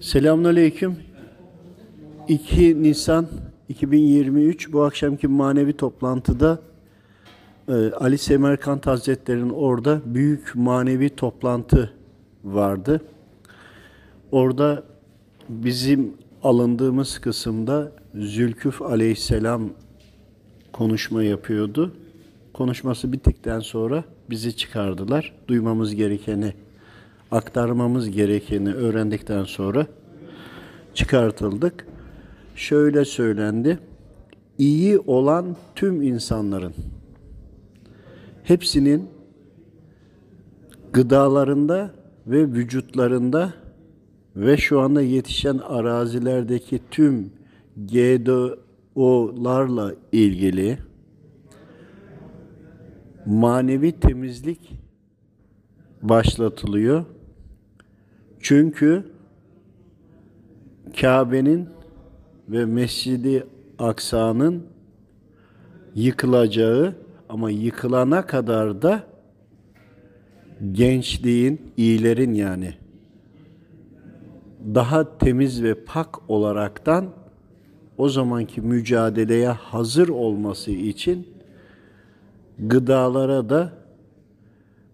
Selamünaleyküm. 2 Nisan 2023 bu akşamki manevi toplantıda e, Ali Semerkant Hazretleri'nin orada büyük manevi toplantı vardı. Orada bizim alındığımız kısımda Zülküf Aleyhisselam konuşma yapıyordu. Konuşması bittikten sonra bizi çıkardılar. Duymamız gerekeni, aktarmamız gerekeni öğrendikten sonra çıkartıldık. Şöyle söylendi. İyi olan tüm insanların hepsinin gıdalarında ve vücutlarında ve şu anda yetişen arazilerdeki tüm GDO'larla ilgili manevi temizlik başlatılıyor. Çünkü Kabe'nin ve Mescidi Aksa'nın yıkılacağı ama yıkılana kadar da gençliğin, iyilerin yani daha temiz ve pak olaraktan o zamanki mücadeleye hazır olması için gıdalara da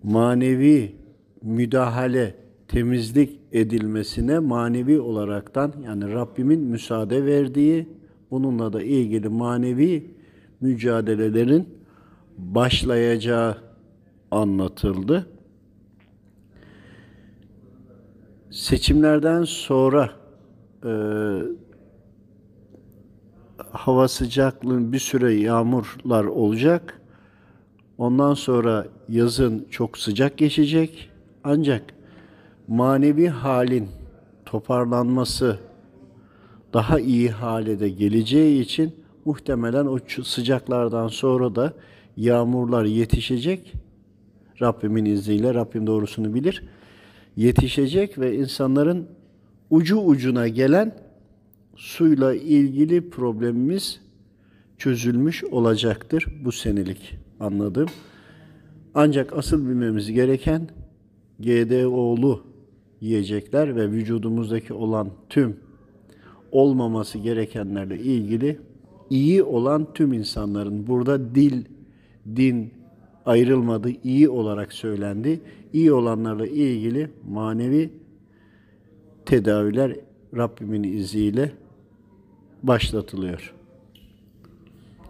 manevi müdahale, temizlik edilmesine manevi olaraktan yani Rabbimin müsaade verdiği bununla da ilgili manevi mücadelelerin başlayacağı anlatıldı. Seçimlerden sonra e, hava sıcaklığın bir süre yağmurlar olacak. Ondan sonra yazın çok sıcak geçecek. Ancak manevi halin toparlanması daha iyi hale de geleceği için muhtemelen o sıcaklardan sonra da yağmurlar yetişecek. Rabbimin izniyle Rabbim doğrusunu bilir. Yetişecek ve insanların ucu ucuna gelen suyla ilgili problemimiz çözülmüş olacaktır bu senelik anladım. Ancak asıl bilmemiz gereken GDO'lu yiyecekler ve vücudumuzdaki olan tüm olmaması gerekenlerle ilgili iyi olan tüm insanların burada dil, din ayrılmadı, iyi olarak söylendi. İyi olanlarla ilgili manevi tedaviler Rabbimin izniyle başlatılıyor.